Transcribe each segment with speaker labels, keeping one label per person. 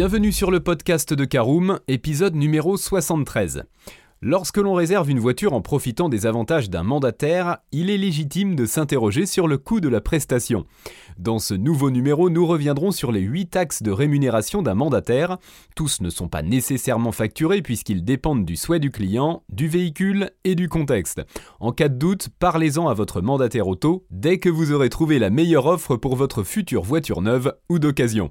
Speaker 1: Bienvenue sur le podcast de Caroom, épisode numéro 73. Lorsque l'on réserve une voiture en profitant des avantages d'un mandataire, il est légitime de s'interroger sur le coût de la prestation. Dans ce nouveau numéro, nous reviendrons sur les 8 axes de rémunération d'un mandataire. Tous ne sont pas nécessairement facturés puisqu'ils dépendent du souhait du client, du véhicule et du contexte. En cas de doute, parlez-en à votre mandataire auto dès que vous aurez trouvé la meilleure offre pour votre future voiture neuve ou d'occasion.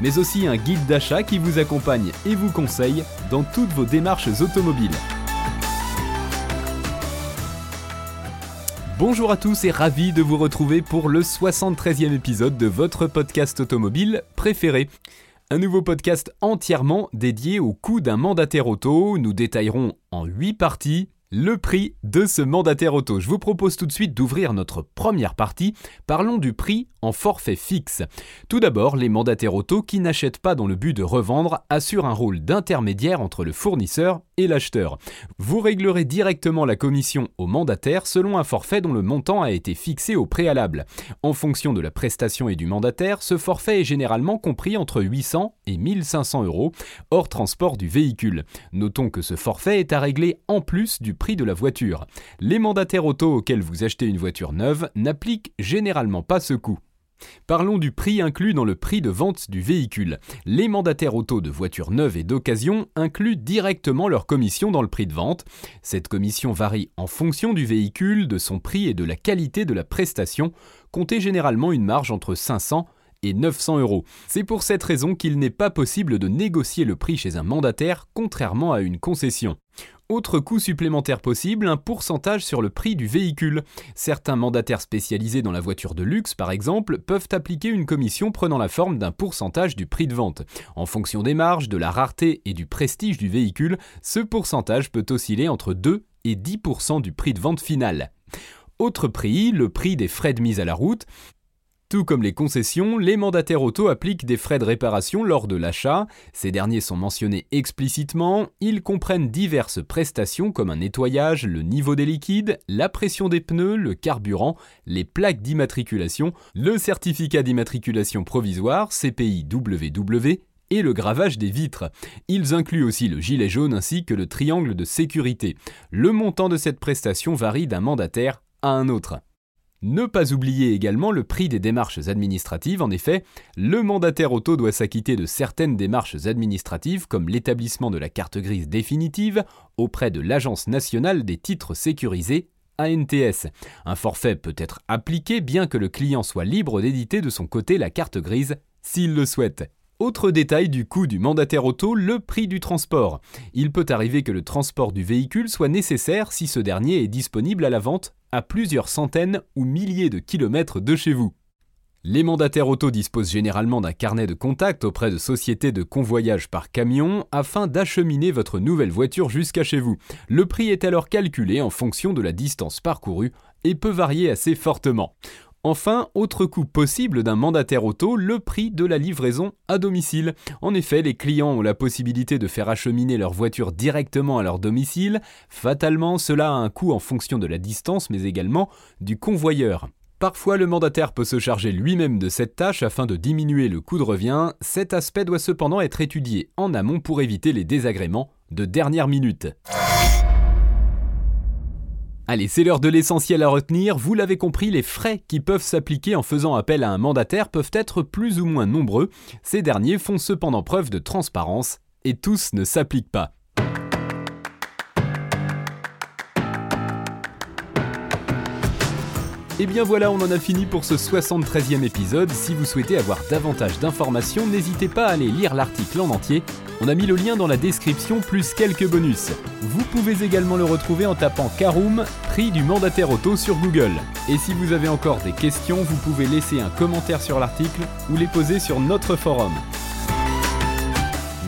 Speaker 1: mais aussi un guide d'achat qui vous accompagne et vous conseille dans toutes vos démarches automobiles. Bonjour à tous et ravi de vous retrouver pour le 73e épisode de votre podcast automobile préféré. Un nouveau podcast entièrement dédié au coût d'un mandataire auto. Nous détaillerons en 8 parties le prix de ce mandataire auto. Je vous propose tout de suite d'ouvrir notre première partie. Parlons du prix en forfait fixe. Tout d'abord, les mandataires auto qui n'achètent pas dans le but de revendre assurent un rôle d'intermédiaire entre le fournisseur et l'acheteur. Vous réglerez directement la commission au mandataire selon un forfait dont le montant a été fixé au préalable. En fonction de la prestation et du mandataire, ce forfait est généralement compris entre 800 et 1500 euros, hors transport du véhicule. Notons que ce forfait est à régler en plus du prix de la voiture. Les mandataires auto auxquels vous achetez une voiture neuve n'appliquent généralement pas ce coût. Parlons du prix inclus dans le prix de vente du véhicule. Les mandataires auto de voitures neuves et d'occasion incluent directement leur commission dans le prix de vente. Cette commission varie en fonction du véhicule, de son prix et de la qualité de la prestation. Comptez généralement une marge entre 500 et 900 euros. C'est pour cette raison qu'il n'est pas possible de négocier le prix chez un mandataire contrairement à une concession. Autre coût supplémentaire possible, un pourcentage sur le prix du véhicule. Certains mandataires spécialisés dans la voiture de luxe, par exemple, peuvent appliquer une commission prenant la forme d'un pourcentage du prix de vente. En fonction des marges, de la rareté et du prestige du véhicule, ce pourcentage peut osciller entre 2 et 10% du prix de vente final. Autre prix, le prix des frais de mise à la route. Tout comme les concessions, les mandataires auto appliquent des frais de réparation lors de l'achat. Ces derniers sont mentionnés explicitement. Ils comprennent diverses prestations comme un nettoyage, le niveau des liquides, la pression des pneus, le carburant, les plaques d'immatriculation, le certificat d'immatriculation provisoire CPI-WW et le gravage des vitres. Ils incluent aussi le gilet jaune ainsi que le triangle de sécurité. Le montant de cette prestation varie d'un mandataire à un autre. Ne pas oublier également le prix des démarches administratives. En effet, le mandataire auto doit s'acquitter de certaines démarches administratives comme l'établissement de la carte grise définitive auprès de l'Agence nationale des titres sécurisés ANTS. Un forfait peut être appliqué bien que le client soit libre d'éditer de son côté la carte grise s'il le souhaite. Autre détail du coût du mandataire auto, le prix du transport. Il peut arriver que le transport du véhicule soit nécessaire si ce dernier est disponible à la vente à plusieurs centaines ou milliers de kilomètres de chez vous. Les mandataires auto disposent généralement d'un carnet de contact auprès de sociétés de convoyage par camion afin d'acheminer votre nouvelle voiture jusqu'à chez vous. Le prix est alors calculé en fonction de la distance parcourue et peut varier assez fortement. Enfin, autre coût possible d'un mandataire auto, le prix de la livraison à domicile. En effet, les clients ont la possibilité de faire acheminer leur voiture directement à leur domicile. Fatalement, cela a un coût en fonction de la distance, mais également du convoyeur. Parfois, le mandataire peut se charger lui-même de cette tâche afin de diminuer le coût de revient. Cet aspect doit cependant être étudié en amont pour éviter les désagréments de dernière minute. Allez, c'est l'heure de l'essentiel à retenir. Vous l'avez compris, les frais qui peuvent s'appliquer en faisant appel à un mandataire peuvent être plus ou moins nombreux. Ces derniers font cependant preuve de transparence et tous ne s'appliquent pas. Et bien voilà, on en a fini pour ce 73e épisode. Si vous souhaitez avoir davantage d'informations, n'hésitez pas à aller lire l'article en entier. On a mis le lien dans la description plus quelques bonus. Vous pouvez également le retrouver en tapant Caroom, prix du mandataire auto sur Google. Et si vous avez encore des questions, vous pouvez laisser un commentaire sur l'article ou les poser sur notre forum.